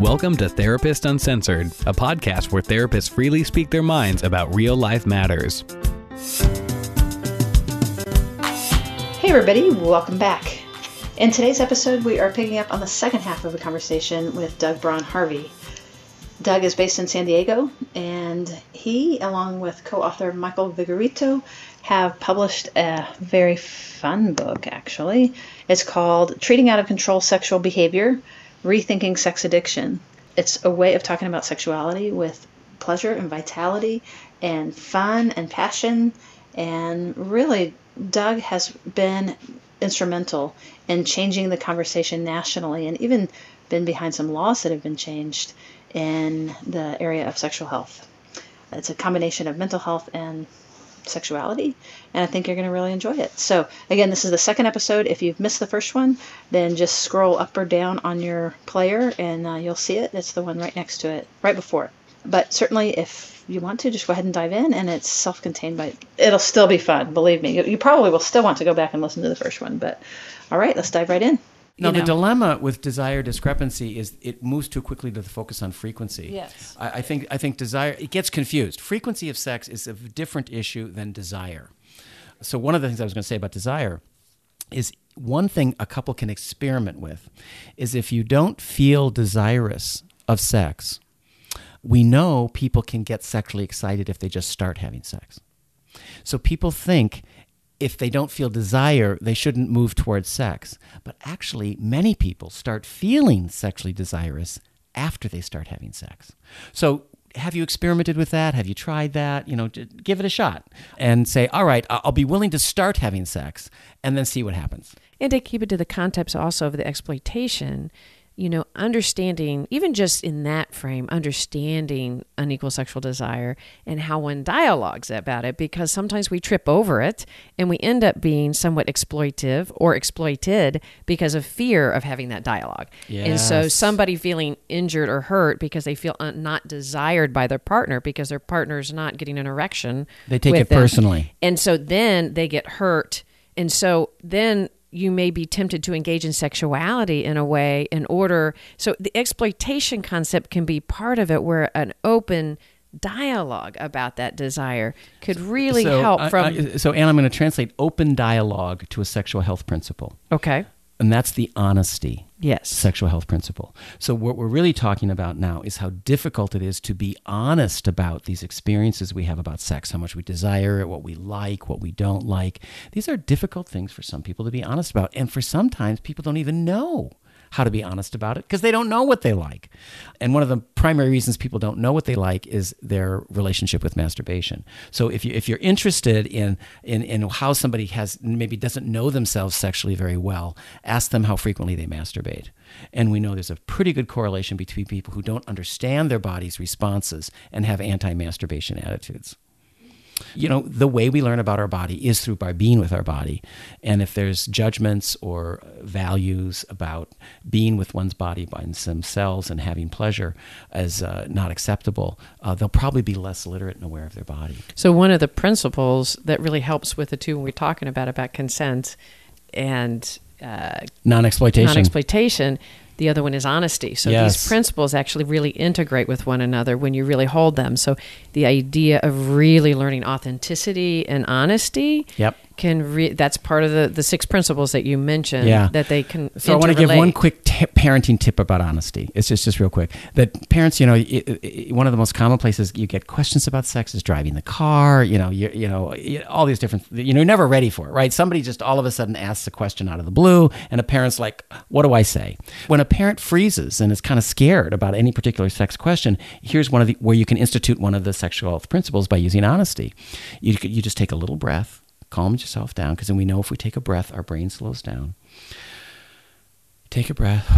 Welcome to Therapist Uncensored, a podcast where therapists freely speak their minds about real life matters. Hey, everybody, welcome back. In today's episode, we are picking up on the second half of a conversation with Doug Braun Harvey. Doug is based in San Diego, and he, along with co author Michael Vigorito, have published a very fun book, actually. It's called Treating Out of Control Sexual Behavior Rethinking Sex Addiction. It's a way of talking about sexuality with pleasure and vitality and fun and passion. And really, Doug has been instrumental in changing the conversation nationally and even been behind some laws that have been changed in the area of sexual health. It's a combination of mental health and sexuality, and I think you're going to really enjoy it. So, again, this is the second episode. If you've missed the first one, then just scroll up or down on your player and uh, you'll see it. It's the one right next to it, right before it. But certainly, if you want to, just go ahead and dive in, and it's self contained, but it'll still be fun, believe me. You probably will still want to go back and listen to the first one, but all right, let's dive right in. Now, You the dilemma with desire discrepancy is it moves too quickly to the focus on frequency. Yes. I, I think I think desire it gets confused. Frequency of sex is a different issue than desire. So one of the things I was going to say about desire is one thing a couple can experiment with is if you don't feel desirous of sex, we know people can get sexually excited if they just start having sex. So people think if they don't feel desire, they shouldn't move towards sex. But actually, many people start feeling sexually desirous after they start having sex. So have you experimented with that? Have you tried that? You know, give it a shot and say, all right, I'll be willing to start having sex and then see what happens. And to keep it to the context also of the exploitation, you know, understanding, even just in that frame, understanding unequal sexual desire and how one dialogues about it, because sometimes we trip over it and we end up being somewhat exploitive or exploited because of fear of having that dialogue. And so somebody feeling injured or hurt because they feel un- not desired by their partner because their partner's not getting an erection. They take it them. personally. And so then they get hurt. And so then you may be tempted to engage in sexuality in a way in order. So the exploitation concept can be part of it where an open dialogue about that desire could really so, help I- from. I- so, Anne, I'm going to translate open dialogue to a sexual health principle. okay. And that's the honesty Yes. sexual health principle. So, what we're really talking about now is how difficult it is to be honest about these experiences we have about sex, how much we desire it, what we like, what we don't like. These are difficult things for some people to be honest about. And for sometimes people don't even know how to be honest about it because they don't know what they like. And one of the primary reasons people don't know what they like is their relationship with masturbation. So if you if you're interested in in in how somebody has maybe doesn't know themselves sexually very well, ask them how frequently they masturbate. And we know there's a pretty good correlation between people who don't understand their body's responses and have anti-masturbation attitudes you know the way we learn about our body is through by being with our body. And if there's judgments or values about being with one's body by themselves and having pleasure as uh, not acceptable uh, they'll probably be less literate and aware of their body. So one of the principles that really helps with the two when we're talking about about consent and uh, non-exploitation. non-exploitation the other one is honesty so Yes. these principles actually really integrate with one another when you really hold them so the idea of really learning authenticity and honesty Yep. can re- that's part of the, the six principles that you mentioned Yeah. that they can So I want to give one quick t- parenting tip about honesty. It's just just real quick that parents, you know, i i one of the most common places you get questions about sex is driving the car. You know, you you know all these different. You know, you're never ready for it, right? Somebody just all of a sudden asks a question out of the blue, and a parent's like, "What do I say?" When a parent freezes and is kind of scared about any particular sex question, here's one of the where you can institute one of the sexual health principles by using honesty. You you just take a little breath, calm yourself down, because then we know if we take a breath, our brain slows down take a breath.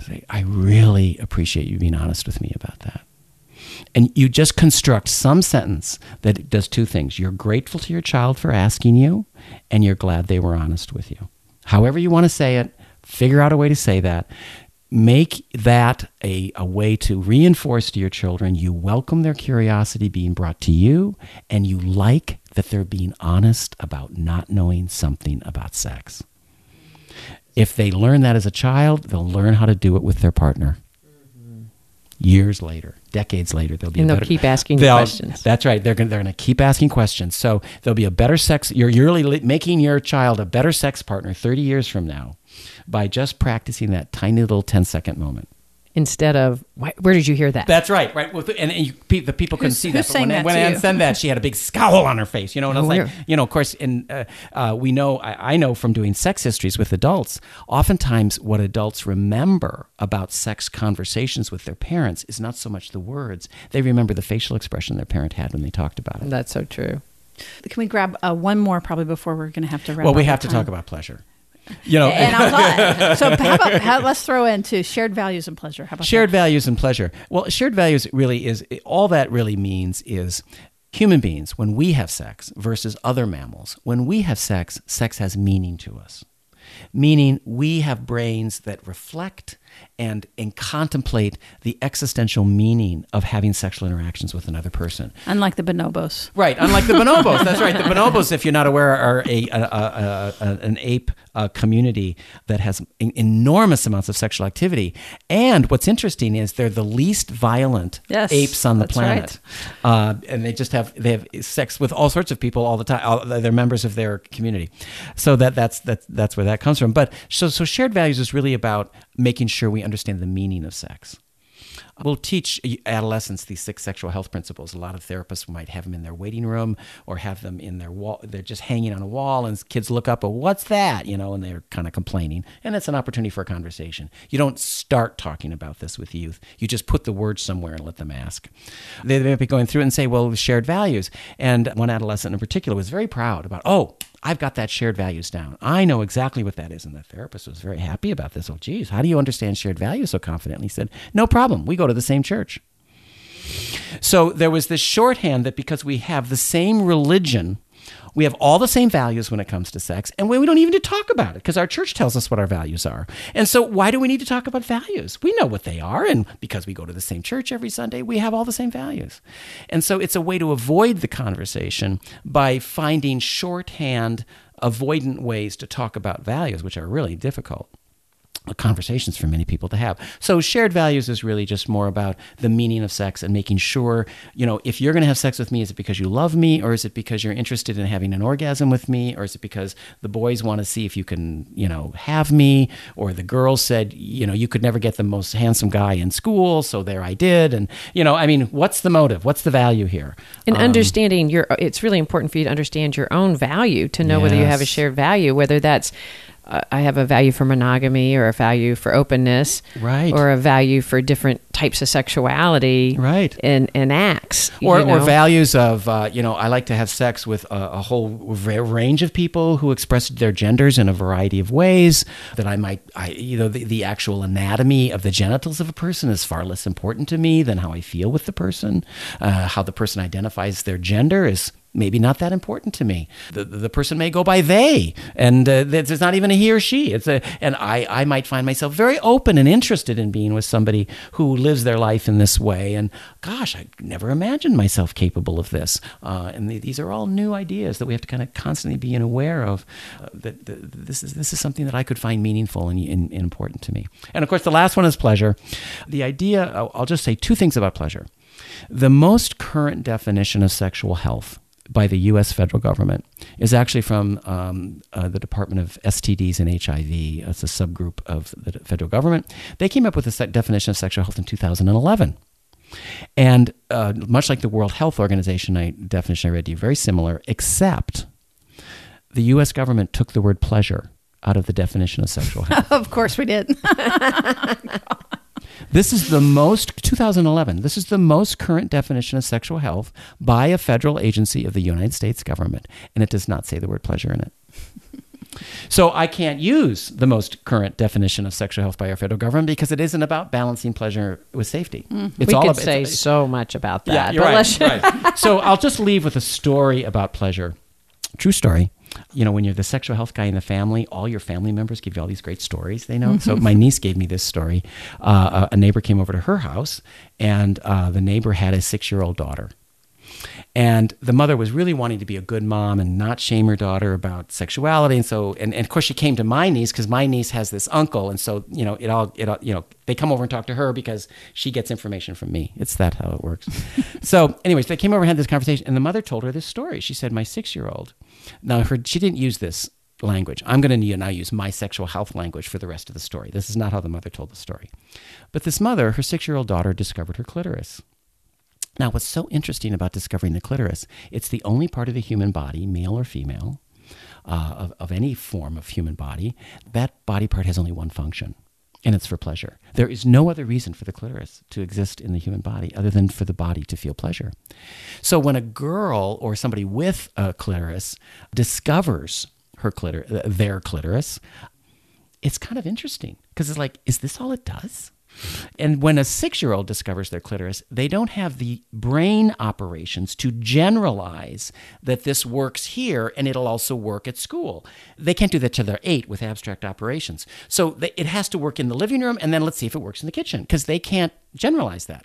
Say, I really appreciate you being honest with me about that. And you just construct some sentence that does two things. You're grateful to your child for asking you, and you're glad they were honest with you. However, you want to say it, figure out a way to say that. Make that a, a way to reinforce to your children you welcome their curiosity being brought to you, and you like that they're being honest about not knowing something about sex. If they learn that as a child, they'll learn how to do it with their partner. Years later, decades later, they'll be And they'll better- keep asking they'll- questions. That's right. They're gonna, they're going to keep asking questions. So there'll be a better sex. You're you're really making your child a better sex partner 30 years from now by just practicing that tiny little 10 second moment. Instead of, where did you hear that? That's right, right. And, and you, the people couldn't Who's- see who's that. But saying when, that when to Anne you? said that, she had a big scowl on her face. You know, and I was Oh, like, you know, of course, and uh, uh, we know, I, I know from doing sex histories with adults, oftentimes what adults remember about sex conversations with their parents is not so much the words; they remember the facial expression their parent had when they talked about it. That's so true. Can we grab uh, one more probably before we're going to have to wrap Well, we up have the to talk about pleasure. You know, And I'm glad. So how about how, let's throw into shared values and pleasure. How about shared that? values and pleasure. Well, shared values really is all that really means is human beings when we have sex versus other mammals. When we have sex, sex has meaning to us. Meaning we have brains that reflect and and contemplate the existential meaning of having sexual interactions with another person. Unlike the bonobos. Right, unlike the bonobos. That's right. The bonobos, if you're not aware, are a, a, a, a an ape uh, community that has en- enormous amounts of sexual activity. And what's interesting is they're the least violent Yes, apes on the planet, uh, and they just have they have sex with all sorts of people all the time. All, they're members of their community, so that that's that's that's where that comes from. But so so shared values is really about making sure we understand the meaning of sex. We'll teach adolescents these six sexual health principles. A lot of therapists might have them in their waiting room or have them in their wall. They're just hanging on a wall, and kids look up, "Oh, what's that?" You know, and they're kind of complaining. And it's an opportunity for a conversation. You don't start talking about this with youth. You just put the words somewhere and let them ask. They may be going through it and say, "Well, shared values." And one adolescent in particular was very proud about, "Oh, I've got that shared values down. I know exactly what that is. And the therapist was very happy about this. Oh, geez, how do you understand shared values so confidently? He said, No problem. We go to the same church. So there was this shorthand that because we have the same religion, we have all the same values when it comes to sex, and we don't even need to talk about it because our church tells us what our values are. And so, why do we need to talk about values? We know what they are, and because we go to the same church every Sunday, we have all the same values. And so, it's a way to avoid the conversation by finding shorthand, avoidant ways to talk about values, which are really difficult conversations for many people to have. So shared values is really just more about the meaning of sex and making sure, you know, if you're going to have sex with me, is it because you love me or is it because you're interested in having an orgasm with me or is it because the boys want to see if you can, you know, have me or the girls said, you know, you could never get the most handsome guy in school, so there I did and, you know, I mean, what's the motive? What's the value here? And Um, understanding your, it's really important for you to understand your own value to know whether you have a shared value, whether that's I have a value for monogamy or a value for openness, Right. Or a value for different types of sexuality, Right. And and acts, or, you or values of uh, you know I like to have sex with a, a whole range of people who express their genders in a variety of ways that I might I you know the, the actual anatomy of the genitals of a person is far less important to me than how I feel with the person uh, how the person identifies their gender is maybe not that important to me. The, the person may go by they, and uh, it's not even a he or she. It's a, and I, I might find myself very open and interested in being with somebody who lives their life in this way. And gosh, I never imagined myself capable of this. Uh, and the, these are all new ideas that we have to kind of constantly be aware of. Uh, that, this is this is something that I could find meaningful and, and, and important to me. And of course, the last one is pleasure. The idea. I'll just say two things about pleasure. The most current definition of sexual health by the U.S. federal government is actually from um, uh, the Department of STDs and HIV. It's a subgroup of the federal government. They came up with a set definition of sexual health in 2011. And uh, much like the World Health Organization I, definition I read to you, very similar, except the U.S. government took the word pleasure out of the definition of sexual health. Of course we did. This is the most 2011. This is the most current definition of sexual health by a federal agency of the United States government, and it does not say the word pleasure in it. So I can't use the most current definition of sexual health by our federal government because it isn't about balancing pleasure with safety. Hmm. It's we all could about, say it's- so much about that. yeah, you're but right, right. So I'll just leave with a story about pleasure. True story. You know, when you're the sexual health guy in the family, all your family members give you all these great stories they know. So my niece gave me this story. Uh, a a neighbor came over to her house, and uh, the neighbor had a six year old daughter. And the mother was really wanting to be a good mom and not shame her daughter about sexuality. And so, and, and of course, she came to my niece because my niece has this uncle. And so, you know, it all, it all, you know, they come over and talk to her because she gets information from me. It's that how it works. so, anyways, they came over and had this conversation. And the mother told her this story. She said, My six year old, now her, she didn't use this language. I'm going to now use my sexual health language for the rest of the story. This is not how the mother told the story. But this mother, her six year old daughter, discovered her clitoris. Now, what's so interesting about discovering the clitoris, it's the only part of the human body, male or female, uh, of, of any form of human body, that body part has only one function, and it's for pleasure. There is no other reason for the clitoris to exist in the human body other than for the body to feel pleasure. So when a girl or somebody with a clitoris discovers her clitoris, their clitoris, it's kind of interesting because it's like, is this all it does? And when a six year old discovers their clitoris, they don't have the brain operations to generalize that this works here and it'll also work at school. They can't do that till they're eight with abstract operations. So it has to work in the living room and then let's see if it works in the kitchen because they can't generalize that.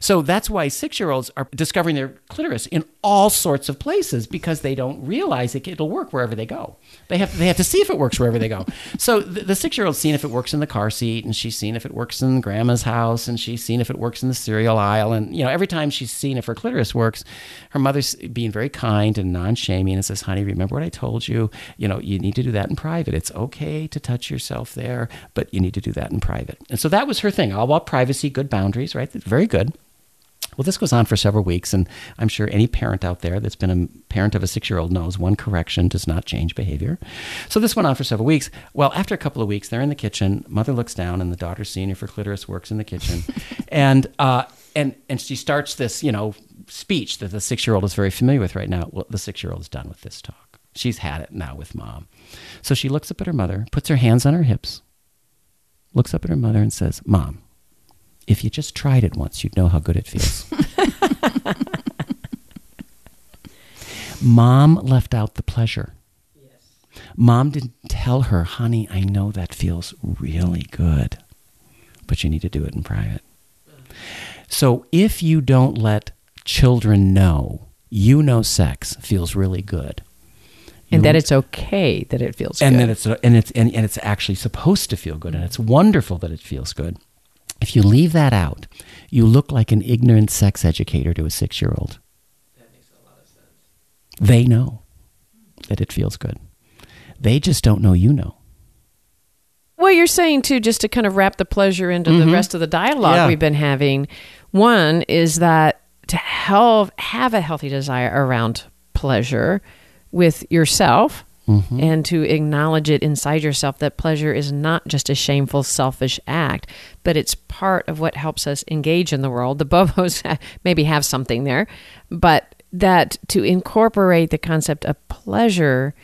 So that's why six year olds are discovering their clitoris in all sorts of places because they don't realize it, it'll work wherever they go. They have, they have to see if it works wherever they go. So the, the six year old's seen if it works in the car seat and she's seen if it works in grandma's house and she's seen if it works in the cereal aisle. And, you know, every time she's seen if her clitoris works, her mother's being very kind and non shaming and says, honey, remember what I told you? You know, you need to do that in private. It's okay to touch yourself there, but you need to do that in private. And so that was her thing all about privacy, good boundaries right? Very good. Well, this goes on for several weeks, and I'm sure any parent out there that's been a parent of a six year old knows one correction does not change behavior. So this went on for several weeks. Well, after a couple of weeks, they're in the kitchen. Mother looks down, and the daughter's senior for clitoris works in the kitchen. and, uh, and, and she starts this, you know, speech that the six year old is very familiar with right now. Well, the six year old is done with this talk. She's had it now with mom. So she looks up at her mother, puts her hands on her hips, looks up at her mother, and says, Mom, if you just tried it once, you'd know how good it feels. Mom left out the pleasure. Yes. Mom didn't tell her, honey, I know that feels really good, but you need to do it in private. So if you don't let children know, you know sex feels really good. And that it's okay that it feels and good. that it's and it's and, and it's actually supposed to feel good and it's wonderful that it feels good. If you leave that out, you look like an ignorant sex educator to a six year old. That makes a lot of sense. They know that it feels good. They just don't know you know. Well, you're saying too, just to kind of wrap the pleasure into mm-hmm. the rest of the dialogue yeah. we've been having. One is that to help have a healthy desire around pleasure with yourself Mm-hmm. and to acknowledge it inside yourself that pleasure is not just a shameful, selfish act, but it's part of what helps us engage in the world. The bonobos maybe have something there, but that to incorporate the concept of pleasure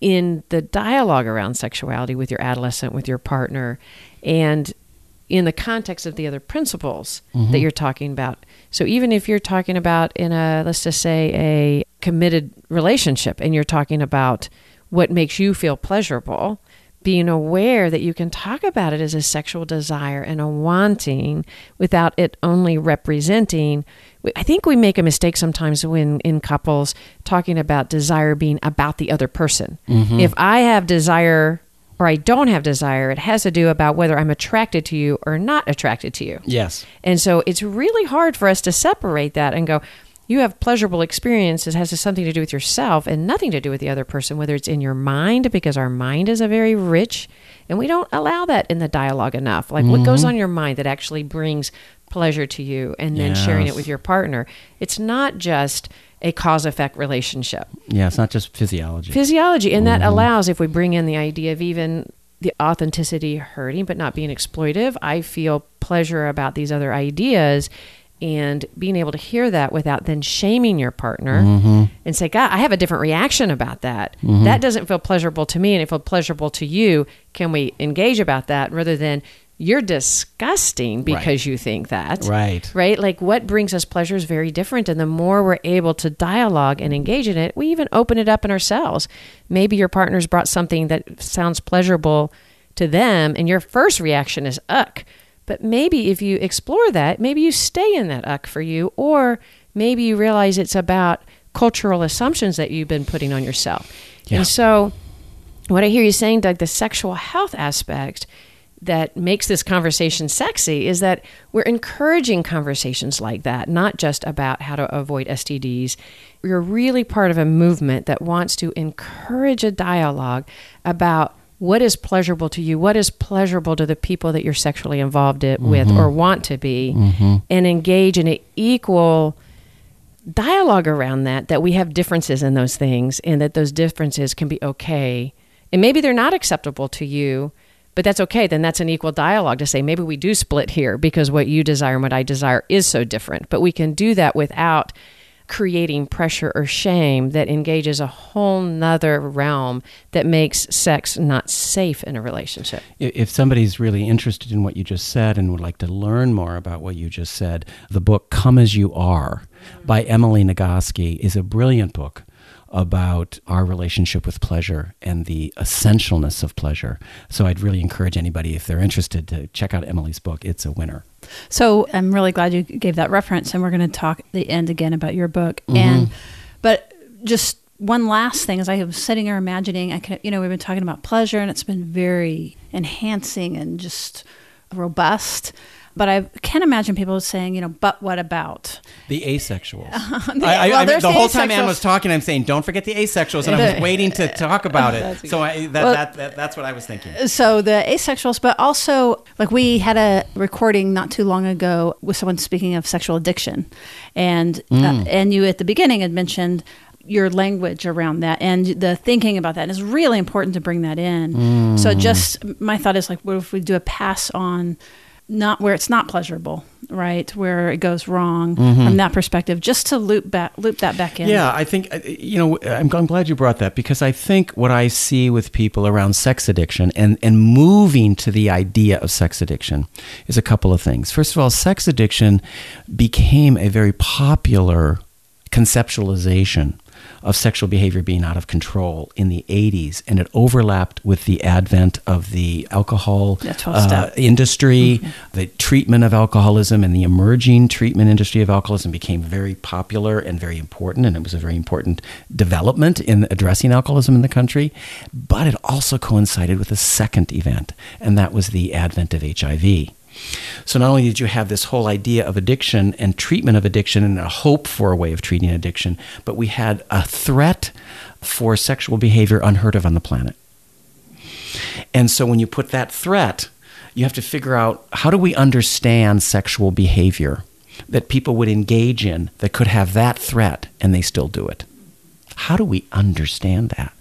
in the dialogue around sexuality with your adolescent, with your partner, and in the context of the other principles mm-hmm. that you're talking about. So even if you're talking about in a let's just say a committed relationship and you're talking about what makes you feel pleasurable, being aware that you can talk about it as a sexual desire and a wanting without it only representing. I think we make a mistake sometimes when in couples talking about desire being about the other person. Mm-hmm. If I have desire or I don't have desire, it has to do about whether I'm attracted to you or not attracted to you. Yes. And so it's really hard for us to separate that and go, you have pleasurable experiences has something to do with yourself and nothing to do with the other person whether it's in your mind because our mind is a very rich and we don't allow that in the dialogue enough like mm-hmm. what goes mm-hmm. on your mind that actually brings pleasure to you and then yes. sharing it with your partner it's not just a cause effect relationship yeah it's not just physiology physiology and mm-hmm. that allows if we bring in the idea of even the authenticity hurting but not being exploitive i feel pleasure about these other ideas and being able to hear that without then shaming your partner mm-hmm. and say, God, I have a different reaction about that. Mm-hmm. That doesn't feel pleasurable to me and it feels pleasurable to you. Can we engage about that rather than you're disgusting because right. you think that. Right. Right? Like what brings us pleasure is very different. And the more we're able to dialogue and engage in it, we even open it up in ourselves. Maybe your partner's brought something that sounds pleasurable to them and your first reaction is, ugh but maybe if you explore that, maybe you stay in that uck for you, or maybe you realize it's about cultural assumptions that you've been putting on yourself. Yeah. And so, what I hear you saying, Doug, the sexual health aspect that makes this conversation sexy is that we're encouraging conversations like that, not just about how to avoid STDs. We're really part of a movement that wants to encourage a dialogue about what is pleasurable to you, what is pleasurable to the people that you're sexually involved it, with or mm-hmm. want to be, mm-hmm. and engage in an equal dialogue around that that we have differences in those things and that those differences can be okay. And maybe they're not acceptable to you but that's okay. Then that's an equal dialogue to say maybe we do split here because what you desire and what i desire is so different. But we can do that without creating pressure or shame that engages a whole nother realm that makes sex not safe in a relationship. If somebody's really interested in what you just said and would like to learn more about what you just said, the book Come As You Are by Emily Nagoski is a brilliant book about our relationship with pleasure and the essentialness of pleasure. So I'd really encourage anybody, if they're interested, to check out Emily's book. It's a winner. So I'm really glad you gave that reference, and we're going to talk at the end again about your book. Mm-hmm. And but just one last thing, as I was sitting here imagining, I can, you know, we've been talking about pleasure, and it's been very enhancing and just robust. But I can imagine people saying, you know, but what about? The asexuals. The- I, I, well, I, the the whole time Anne was talking, I'm saying, don't forget the asexuals, and I was waiting to talk about it. So I, that, Well- that, that, that's what I was thinking. So the asexuals, but also like we had a recording not too long ago with someone speaking of sexual addiction, and uh, and you at the beginning had mentioned your language around that and the thinking about that. And it's really important to bring that in. So just my thought is like, what if we do a pass on? Not where it's not pleasurable, right? Where it goes wrong from that perspective, just to loop back, loop that back in. Yeah, I think, uh, you know, I'm, I'm glad you brought that because I think what I see with people around sex addiction and, and moving to the idea of sex addiction is a couple of things. First of all, sex addiction became a very popular conceptualization of sexual behavior being out of control in the 80s, and it overlapped with the advent of the alcohol Yeah, 12 uh, industry, the treatment of alcoholism and the emerging treatment industry of alcoholism became very popular and very important, and it was a very important development in addressing alcoholism in the country. But it also coincided with a second event, and that was the advent of HIV. So not only did you have this whole idea of addiction and treatment of addiction and a hope for a way of treating addiction, but we had a threat for sexual behavior unheard of on the planet. And so when you put that threat, you have to figure out how do we understand sexual behavior that people would engage in that could have that threat and they still do it. How do we understand that?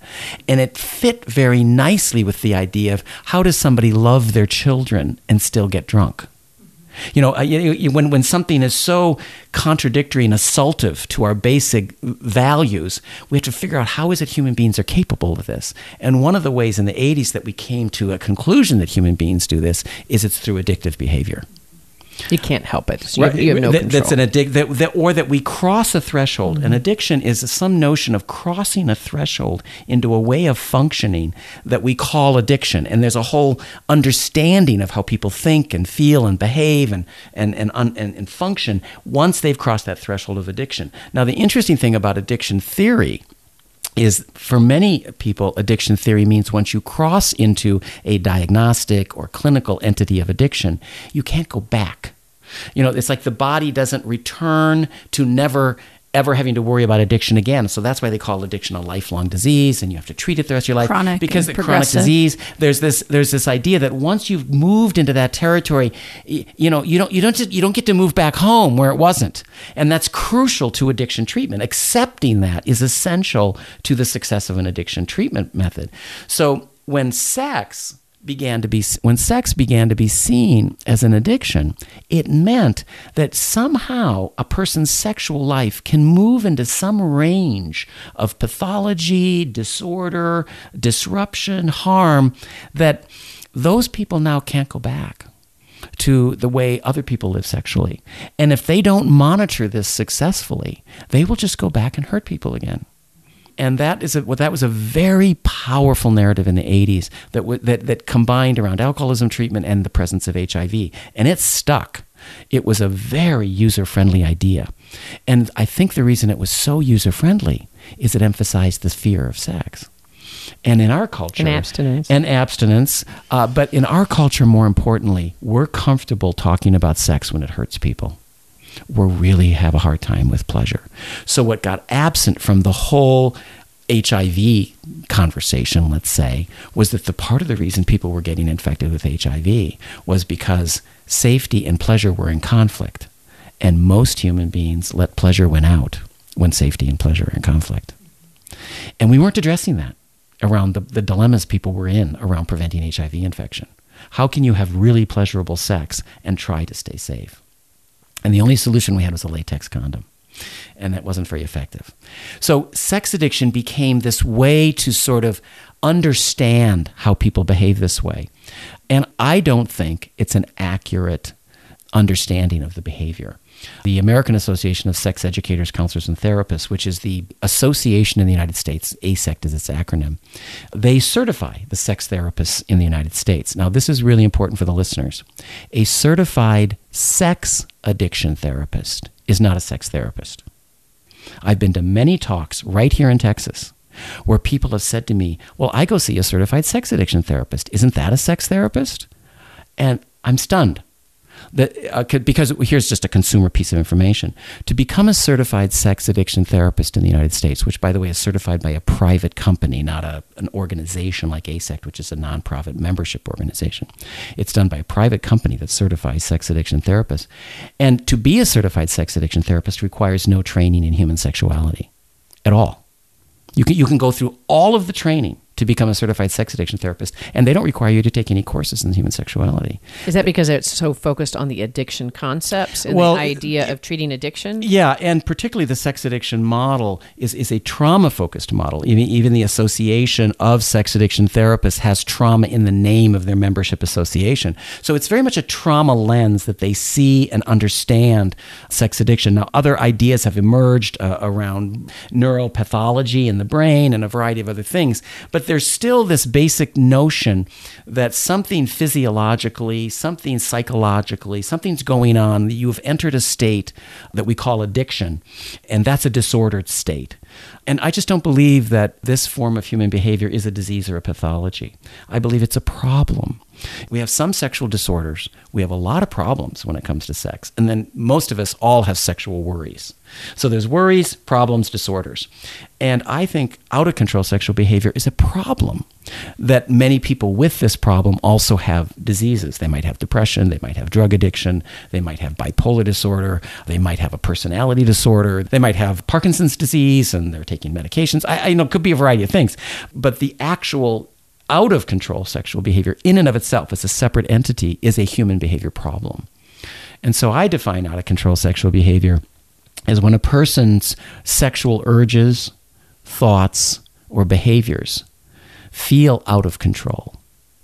And it fit very nicely with the idea of how does somebody love their children and still get drunk? You know, uh, when, when something is so contradictory and assaultive to our basic values, we have to figure out how is it human beings are capable of this. And one of the ways in the 80s that we came to a conclusion that human beings do this is it's through addictive behavior. You can't help it you, Right, you have no that, control That's an addic- that, that, or that we cross a threshold. An mm-hmm. addiction is some notion of crossing a threshold into a way of functioning that we call addiction. And there's a whole understanding of how people think and feel and behave and, and, and, un, and, and function once they've crossed that threshold of addiction. Now, the interesting thing about addiction theory is for many people, addiction theory means once you cross into a diagnostic or clinical entity of addiction, you can't go back. You know, it's like the body doesn't return to never ever having to worry about addiction again. So that's why they call addiction a lifelong disease and you have to treat it the rest of your life Chronic because the chronic disease. There's this there's this idea that once you've moved into that territory you know you don't you don't just, you don't get to move back home where it wasn't. And that's crucial to addiction treatment. Accepting that is essential to the success of an addiction treatment method. So when sex began to be when sex began to be seen as an addiction it meant that somehow a person's sexual life can move into some range of pathology disorder disruption harm that those people now can't go back to the way other people live sexually. And if they don't monitor this successfully they will just go back and hurt people again and that is a, well, that was a very powerful narrative in the 80s that, w- that that combined around alcoholism treatment and the presence of HIV, and it stuck. it was a very user friendly idea. And I think the reason it was so user friendly is it emphasized the fear of sex. And in our culture, And abstinence. and abstinence, uh, but in our culture, more importantly, we're comfortable talking about sex when it hurts people. We really have a hard time with pleasure. So, what got absent from the whole HIV conversation, let's say, was that the part of the reason people were getting infected with HIV was because safety and pleasure were in conflict. And most human beings let pleasure win out when safety and pleasure are in conflict. And we weren't addressing that around the, the dilemmas people were in around preventing HIV infection. How can you have really pleasurable sex and try to stay safe? And the only solution we had was a latex condom. And that wasn't very effective. So, sex addiction became this way to sort of understand how people behave this way. And I don't think it's an accurate understanding of the behavior. The American Association of Sex Educators, Counselors, and Therapists, which is the association in the United States, AASECT is its acronym, they certify the sex therapists in the United States. Now, this is really important for the listeners. A certified sex addiction therapist is not a sex therapist. I've been to many talks right here in Texas where people have said to me, Well, I go see a certified sex addiction therapist. Isn't that a sex therapist? And I'm stunned. That, uh, because here's just a consumer piece of information. To become a certified sex addiction therapist in the United States, which, by the way, is certified by a private company, not a, an organization like AASECT, which is a nonprofit membership organization, it's done by a private company that certifies sex addiction therapists. And to be a certified sex addiction therapist requires no training in human sexuality at all. You can, you can go through all of the training to become a certified sex addiction therapist, and they don't require you to take any courses in human sexuality. Is that because it's so focused on the addiction concepts and Well, the idea of treating addiction? Yeah, and particularly the sex addiction model is, is a trauma focused model. Even, even the Association of Sex Addiction Therapists has trauma in the name of their membership association. So it's very much a trauma lens that they see and understand sex addiction. Now, other ideas have emerged uh, around neuropathology in the brain and a variety of other things, but there's still this basic notion that something physiologically, something psychologically, something's going on. You've entered a state that we call addiction, and that's a disordered state. And I just don't believe that this form of human behavior is a disease or a pathology. I believe it's a problem. We have some sexual disorders. We have a lot of problems when it comes to sex. And then most of us all have sexual worries. So there's worries, problems, disorders. And I think out of control sexual behavior is a problem that many people with this problem also have diseases. They might have depression, they might have drug addiction, they might have bipolar disorder, they might have a personality disorder, they might have Parkinson's disease and they're taking medications. I, I you know it could be a variety of things. But the actual out of control sexual behavior in and of itself as a separate entity is a human behavior problem. And so I define out of control sexual behavior as when a person's sexual urges, thoughts, or behaviors feel out of control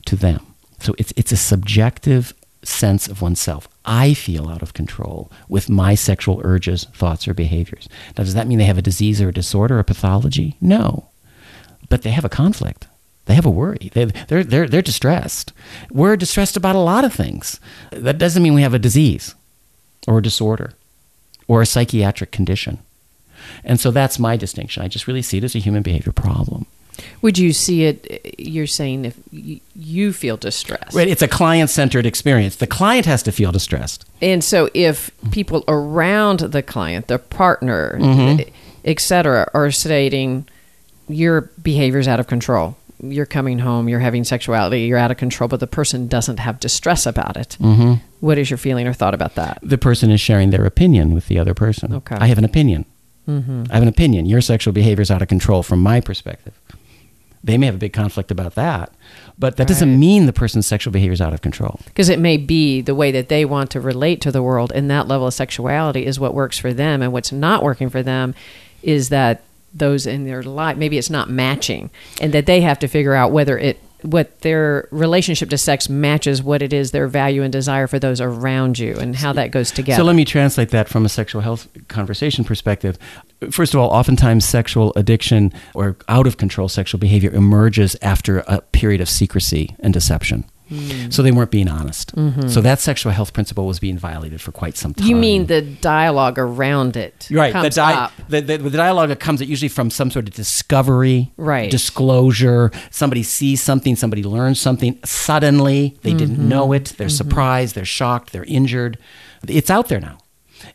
to them. So it's, it's a subjective sense of oneself. I feel out of control with my sexual urges, thoughts, or behaviors. Now, does that mean they have a disease or a disorder or a pathology? No. But they have a conflict. They have a worry. They, they're, they're, they're distressed. We're distressed about a lot of things. That doesn't mean we have a disease or a disorder or a psychiatric condition. And so that's my distinction. I just really see it as a human behavior problem. Would you see it? You're saying if you feel distressed, Right, it's a client-centered experience. The client has to feel distressed. and so if people around the client, the partner, Mm-hmm. etc., are stating your behavior's out of control, you're coming home, you're having sexuality, you're out of control, but the person doesn't have distress about it. Mm-hmm. What is your feeling or thought about that? The person is sharing their opinion with the other person. Okay. I have an opinion. Mm-hmm. I have an opinion. Your sexual behavior is out of control from my perspective. They may have a big conflict about that, but that doesn't mean the person's sexual behavior is out of control. Because it may be the way that they want to relate to the world, and that level of sexuality is what works for them, and what's not working for them is that those in their life maybe it's not matching, and that they have to figure out whether it what their relationship to sex matches what it is their value and desire for those around you, and how that goes together. So let me translate that from a sexual health conversation perspective. First of all, oftentimes sexual addiction or out of control sexual behavior emerges after a period of secrecy and deception. So they weren't being honest. So that sexual health principle was being violated for quite some time. You mean the dialogue around it Right, comes the, di- the, the, the dialogue that comes usually from some sort of discovery, Right. disclosure. Somebody sees something, somebody learns something suddenly. They didn't Mm-hmm. know it. They're surprised. They're shocked. They're injured. It's out there now,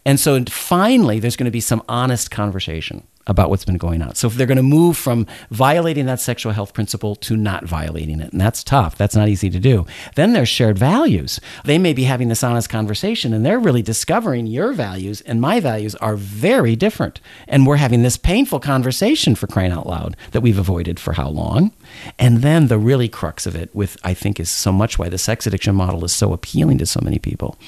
and so finally, there's going to be some honest conversation about what's been going on. So if they're going to move from violating that sexual health principle to not violating it, and that's tough. That's not easy to do. Then there's shared values. They may be having this honest conversation and they're really discovering your values and my values are very different. And we're having this painful conversation for crying out loud that we've avoided for how long. And then the really crux of it with I think is so much why the sex addiction model is so appealing to so many people.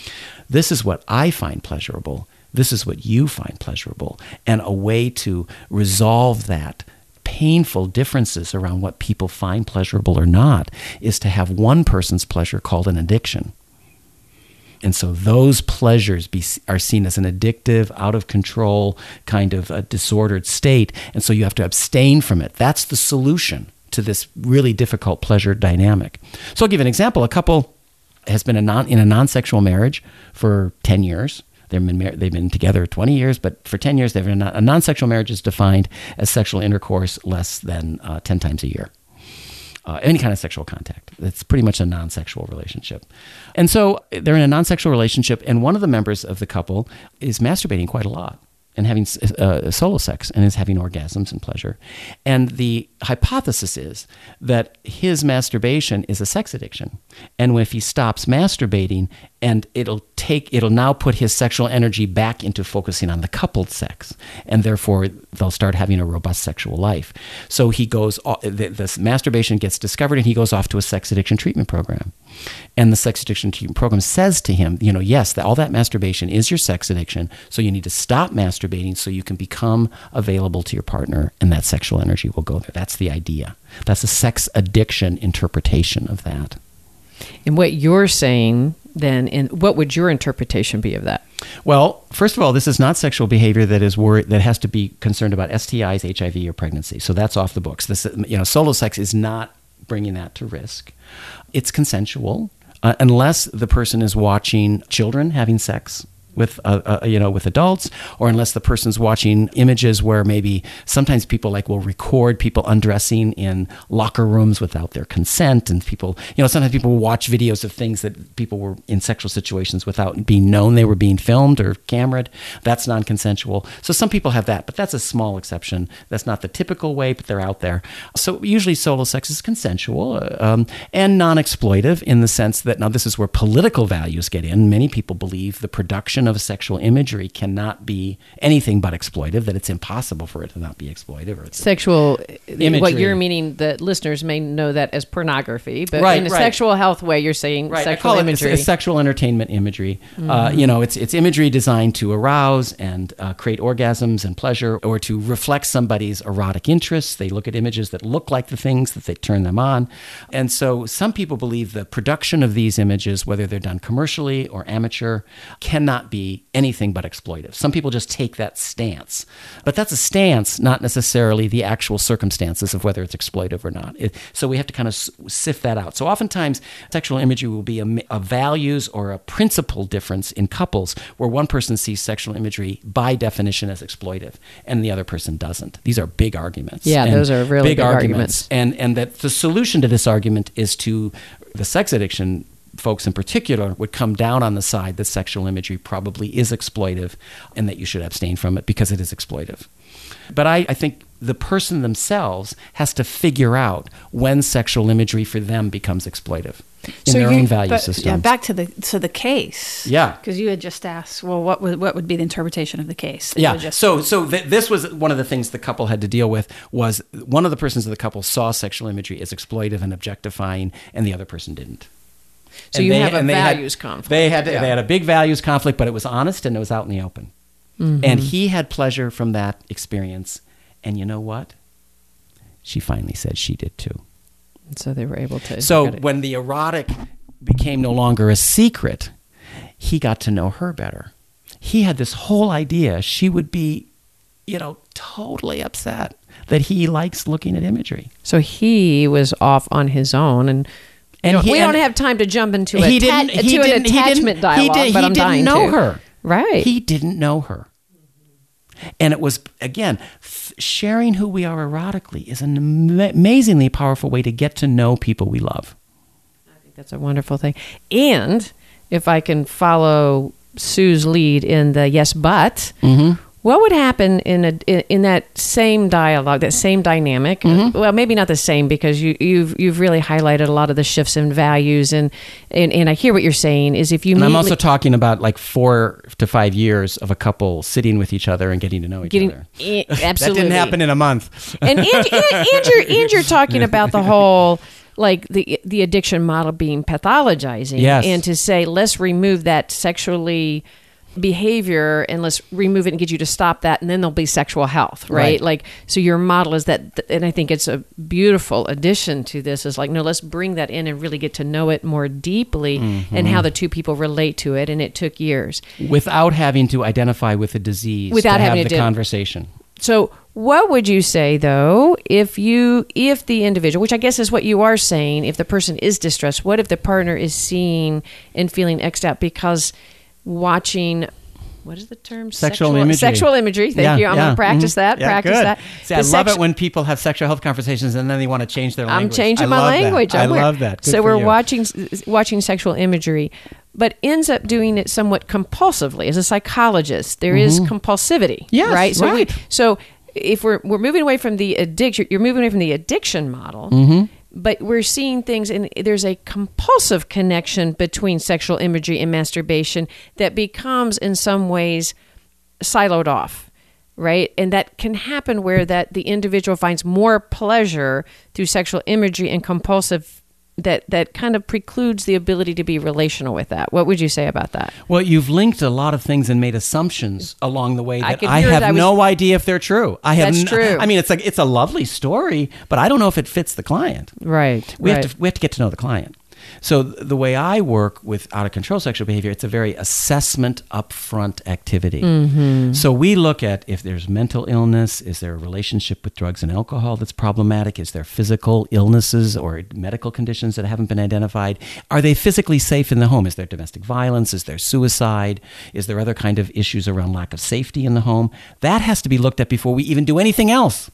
This is what I find pleasurable this is what you find pleasurable. And a way to resolve that painful differences around what people find pleasurable or not is to have one person's pleasure called an addiction. And so those pleasures be, are seen as an addictive, out of control, kind of a disordered state. And so you have to abstain from it. That's the solution to this really difficult pleasure dynamic. So I'll give an example. A couple has been a non, in a non sexual marriage for 10 years. They've been, mar- they've been together 20 years, but for 10 years, they've been a non sexual marriage is defined as sexual intercourse less than uh, 10 times a year. Uh, any kind of sexual contact. It's pretty much a non sexual relationship. And so they're in a non sexual relationship, and one of the members of the couple is masturbating quite a lot and having uh, solo sex and is having orgasms and pleasure. And the hypothesis is that his masturbation is a sex addiction. And if he stops masturbating, and it'll take it'll now put his sexual energy back into focusing on the coupled sex and therefore they'll start having a robust sexual life. So he goes uh, this masturbation gets discovered and he goes off to a sex addiction treatment program. And the sex addiction treatment program says to him you know yes that all that masturbation is your sex addiction so you need to stop masturbating so you can become available to your partner and that sexual energy will go there. That's the idea that's a sex addiction interpretation of that and what you're saying then, and what would your interpretation be of that? Well, first of all, this is not sexual behavior that is that has to be concerned about STIs, HIV, or pregnancy. So that's off the books. This, you know, solo sex is not bringing that to risk. It's consensual uh, unless the person is watching children having sex with uh, uh, you know with adults or unless the person's watching images where maybe sometimes people like will record people undressing in locker rooms without their consent and people you know sometimes people watch videos of things that people were in sexual situations without being known they were being filmed or cameraed. That's non-consensual. So some people have that but that's a small exception. That's not the typical way but they're out there. So usually solo sex is consensual um, and non-exploitive in the sense that now this is where political values get in. Many people believe the production of sexual imagery cannot be anything but exploitive, that it's impossible for it to not be exploitive. Or sexual imagery. What you're meaning, that listeners may know that as pornography, but right, in a right. sexual health way, you're saying right. sexual imagery. It, it's sexual entertainment imagery. Mm-hmm. Uh, you know, it's, it's imagery designed to arouse and uh, create orgasms and pleasure or to reflect somebody's erotic interests. They look at images that look like the things that they turn them on. And so some people believe the production of these images, whether they're done commercially or amateur, cannot be anything but exploitive. Some people just take that stance. But that's a stance, not necessarily the actual circumstances of whether it's exploitive or not. It, so we have to kind of sift that out. So oftentimes, sexual imagery will be a, a values or a principle difference in couples where one person sees sexual imagery by definition as exploitive and the other person doesn't. These are big arguments. Yeah, those are really big, big arguments. arguments. And, and that the solution to this argument is to the sex addiction folks in particular would come down on the side that sexual imagery probably is exploitive and that you should abstain from it because it is exploitive. But I, I think the person themselves has to figure out when sexual imagery for them becomes exploitive in so their you, own value but, system. Yeah, back to the to the case. Yeah, because you had just asked, well, what would what would be the interpretation of the case? Yeah. Just... So so th- this was one of the things the couple had to deal with was one of the persons of the couple saw sexual imagery as exploitive and objectifying, and the other person didn't. So and you they, have a values had, conflict. They had yeah. they had a big values conflict, but it was honest and it was out in the open. Mm-hmm. And he had pleasure from that experience. And you know what? She finally said she did too. So they were able to. So when the erotic became no longer a secret, he got to know her better. He had this whole idea she would be, you know, totally upset that he likes looking at imagery. So he was off on his own and And don't- he- we don't have time to jump into he a didn't. He to didn't. an he attachment didn't, dialogue, He, did, but he I'm didn't dying know to. her. Right. He didn't know her. And it was again f- sharing who we are erotically is an ama- amazingly powerful way to get to know people we love. I think that's a wonderful thing. And if I can follow Sue's lead in the yes, but, Mm-hmm. What would happen in a in that same dialogue, that same dynamic? Mm-hmm. Well, maybe not the same because you, you've you've really highlighted a lot of the shifts in values, and and, and I hear what you're saying. Is if you And I'm also talking about like four to five years of a couple sitting with each other and getting to know each getting other. Absolutely, That didn't happen in a month. and, and, and, and you're and you're talking about the whole like the the addiction model being pathologizing Yes. and to say let's remove that sexually behavior and let's remove it and get you to stop that and then there'll be sexual health right, Right. like so your model is that and i think it's a beautiful addition to this is like no let's bring that in and really get to know it more deeply and Mm-hmm. how the two people relate to it and it took years Without having to identify with the disease Without to having the conversation. So, what would you say though if you if the individual, which I guess is what you are saying, if the person is distressed, what if the partner is seeing and feeling X'd out because watching what is the term? Sexual imagery. Sexual imagery. Thank Yeah, you. I'm yeah, going to practice mhm. that. Yeah, practice good. that. See, The I love it when people have sexual health conversations and then they want to change their language. I'm changing my language. I love that. Good so we're you. watching watching sexual imagery, but ends up doing it somewhat compulsively. As a psychologist, there is compulsivity. Mm-hmm. Yes, right. So we- right. so if we're we're moving away from the addiction, you're moving away from the addiction model. Mm-hmm. But we're seeing things, and there's a compulsive connection between sexual imagery and masturbation that becomes, in some ways, siloed off right? And that can happen where that the individual finds more pleasure through sexual imagery and compulsive that that kind of precludes the ability to be relational with that what would you say about that Well, you've linked a lot of things and made assumptions along the way that could I, have that I was- no idea if they're true. I have That's no- true. I mean, it's like it's a lovely story, but I don't know if it fits the client. right We right have to we have to get to know the client. So the way I work with out of control sexual behavior, it's a very assessment upfront activity. Mm-hmm. So we look at if there's mental illness, is there a relationship with drugs and alcohol that's problematic? Is there physical illnesses or medical conditions that haven't been identified? Are they physically safe in the home? Is there domestic violence? Is there suicide? Is there other kind of issues around lack of safety in the home? That has to be looked at before we even do anything else.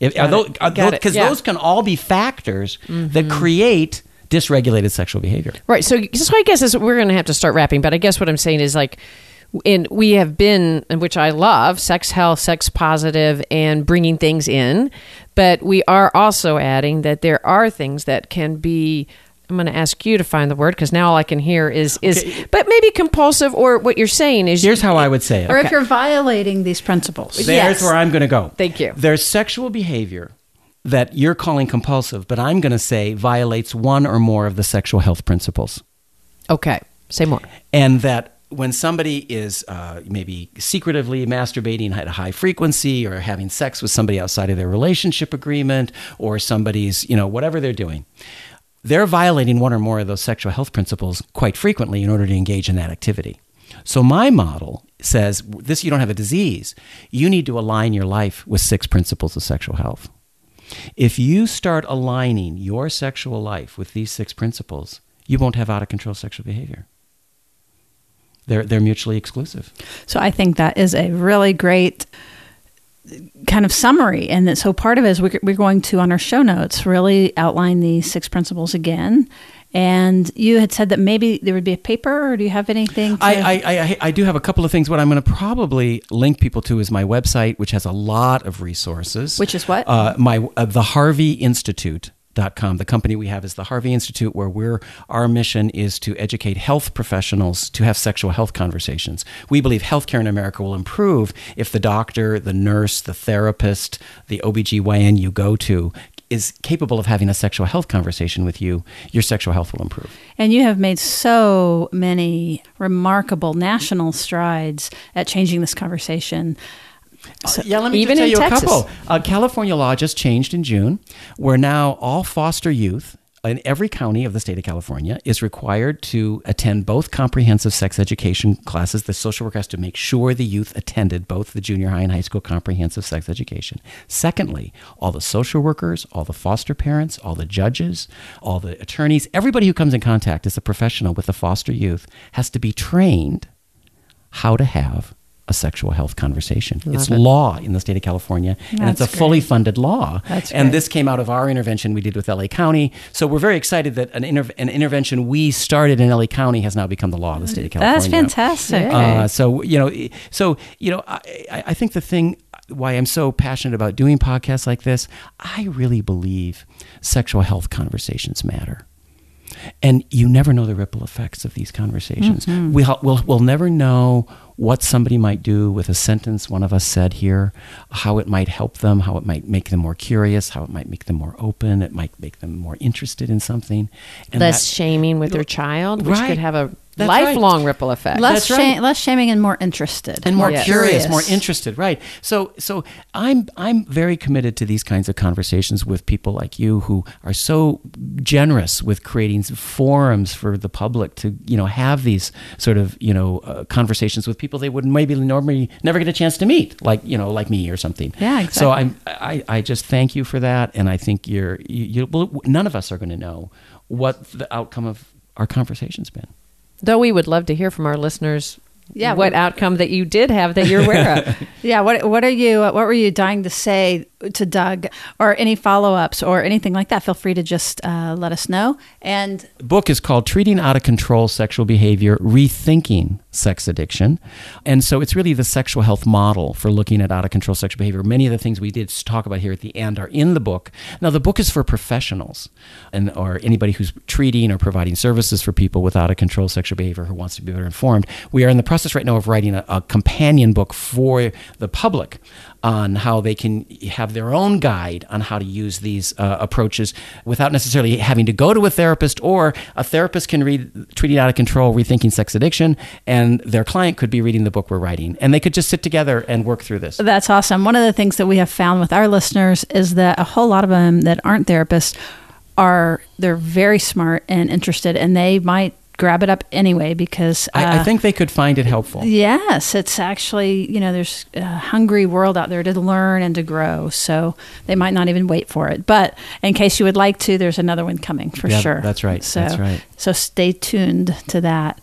If, are those, it. those, because Yeah. Mm-hmm. those can all be factors that create dysregulated sexual behavior. Right. So, so I guess this, we're going to have to start wrapping. But I guess what I'm saying is like, and we have been, which I love, sex health, sex positive, and bringing things in. But we are also adding that there are things that can be. I'm going to ask you to find the word because now all I can hear is is, but maybe compulsive or what you're saying is Here's how I would say it. Or if you're violating these principles. There's Yes. where I'm going to go. Thank you. There's sexual behavior that you're calling compulsive, but I'm going to say violates one or more of the sexual health principles. okay. Say more. and that when somebody is uh, maybe secretively masturbating at a high frequency or having sex with somebody outside of their relationship agreement or somebody's you know whatever they're doing they're violating one or more of those sexual health principles quite frequently in order to engage in that activity so my model says this you don't have a disease you need to align your life with six principles of sexual health if you start aligning your sexual life with these six principles you won't have out of control sexual behavior they're they're mutually exclusive. So I think that is a really great kind of summary. And that, so part of it is we're, we're going to, on our show notes, really outline these six principles again. And you had said that maybe there would be a paper, or do you have anything? To, I, I, I, I do have a couple of things. What I'm going to probably link people to is my website, which has a lot of resources. Which is what? Uh, my uh, the Harvey Institute. Dot com. The company we have is the Harvey Institute, where we're our mission is to educate health professionals to have sexual health conversations. We believe healthcare in America will improve if the doctor, the nurse, the therapist, the OBGYN you go to is capable of having a sexual health conversation with you. Your sexual health will improve. and you have made so many remarkable national strides at changing this conversation. Uh, yeah, let me even tell in you Texas. a couple. Uh, California law just changed in June, where now all foster youth in every county of the state of California is required to attend both comprehensive sex education classes. The social worker has to make sure the youth attended both the junior high and high school comprehensive sex education. Secondly, all the social workers, all the foster parents, all the judges, all the attorneys, everybody who comes in contact as a professional with the foster youth has to be trained how to have a sexual health conversation. it's law in the state of California, and it's a That's fully funded law. That's and great. this came out of our intervention we did with LA County. So we're very excited that an, inter- an intervention we started in LA County has now become the law of the state of California. That's fantastic. Uh, so you know, so you know, I, I think the thing why I'm so passionate about doing podcasts like this, I really believe sexual health conversations matter. And you never know the ripple effects of these conversations. We'll, we'll, we'll never know what somebody might do with a sentence one of us said here, how it might help them, how it might make them more curious, how it might make them more open, it might make them more interested in something. And Less that- shaming with their child, which Right. could have a That's right. lifelong ripple effect. less, That's right. shame, less shaming and more interested and more Yeah. curious, more interested, right? So, so I'm I'm very committed to these kinds of conversations with people like you who are so generous with creating forums for the public to you know have these sort of you know uh, conversations with people they would maybe normally never get a chance to meet, like you know like me or something. Yeah, Exactly. So. I'm I, I just thank you for that, and I think you're you, you well, none of us are going to know what the outcome of our conversation's been. Though we would love to hear from our listeners Yeah, what outcome that you did have that you're aware of. Yeah, what what are you what were you dying to say to Doug or any follow-ups or anything like that? Feel free to just uh, let us know. And The book is called Treating Out of Control Sexual Behavior Rethinking Sex Addiction. And so it's really the sexual health model for looking at out of control sexual behavior. Many of the things we did talk about here at the end are in the book. Now, the book is for professionals and or anybody who's treating or providing services for people with out of control sexual behavior who wants to be better informed. We are in the process right now of writing a, a companion book for the public on how they can have their own guide on how to use these uh, approaches without necessarily having to go to a therapist or a therapist can read treating out of control rethinking sex addiction and their client could be reading the book we're writing and they could just sit together and work through this that's awesome. One of the things that we have found with our listeners is that a whole lot of them that aren't therapists are they're very smart and interested and they might grab it up anyway because uh, I, I think they could find it helpful Yes, it's actually, you know, there's a hungry world out there to learn and to grow. So they might not even wait for it. But in case you would like to, there's another one coming for Yeah, sure. that's right, So, that's right. So stay tuned to that.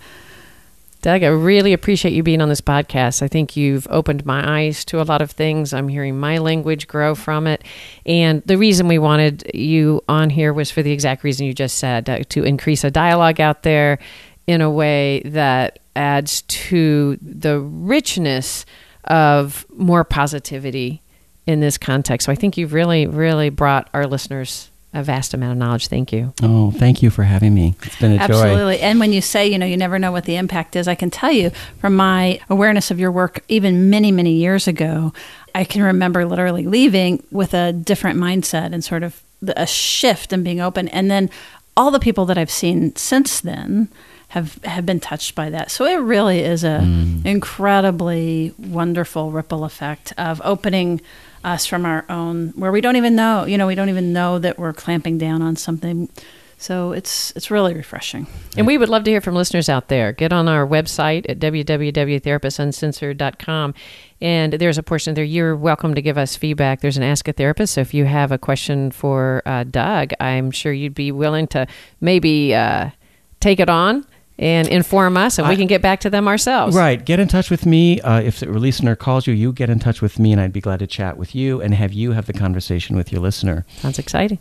Doug, I really appreciate you being on this podcast. I think you've opened my eyes to a lot of things. I'm hearing my language grow from it. And the reason we wanted you on here was for the exact reason you just said uh, to increase a dialogue out there in a way that adds to the richness of more positivity in this context. So I think you've really, really brought our listeners a vast amount of knowledge. Thank you. oh thank you for having me it's been a joy Absolutely. And when you say, you know, you never know what the impact is, I can tell you from my awareness of your work, even many, many years ago, I can remember literally leaving with a different mindset and sort of a shift and being open. And then all the people that I've seen since then have, have been touched by that. So it really is a mm. incredibly wonderful ripple effect of opening us from our own where we don't even know, you know, we don't even know that we're clamping down on something. So it's it's really refreshing. And we would love to hear from listeners out there. Get on our website at www.therapistuncensored.com. And there's a portion there. You're welcome to give us feedback. There's an Ask a Therapist. So if you have a question for uh, Doug, I'm sure you'd be willing to maybe uh, take it on and inform us, and we can get back to them ourselves. Right. Get in touch with me. Uh, if the listener calls you, you get in touch with me, and I'd be glad to chat with you and have you have the conversation with your listener. Sounds exciting.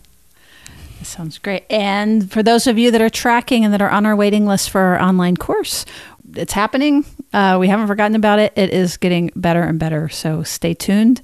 That sounds great. And for those of you that are tracking and that are on our waiting list for our online course, it's happening. Uh, we haven't forgotten about it. It is getting better and better. So stay tuned.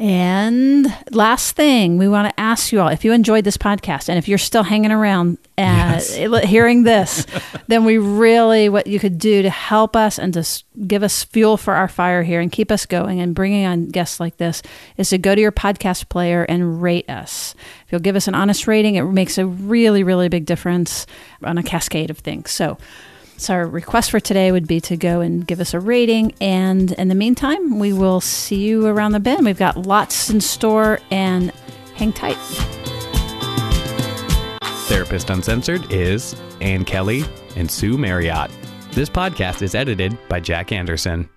And last thing, we want to ask you all if you enjoyed this podcast and if you're still hanging around uh, hearing this, then we really, what you could do to help us and to give us fuel for our fire here and keep us going and bringing on guests like this is to go to your podcast player and rate us. If you'll give us an honest rating, it makes a really, really big difference on a cascade of things. So, so our request for today would be to go and give us a rating. And in the meantime, we will see you around the bend. We've got lots in store and hang tight. Therapist Uncensored is Ann Kelley and Sue Marriott. This podcast is edited by Jack Anderson.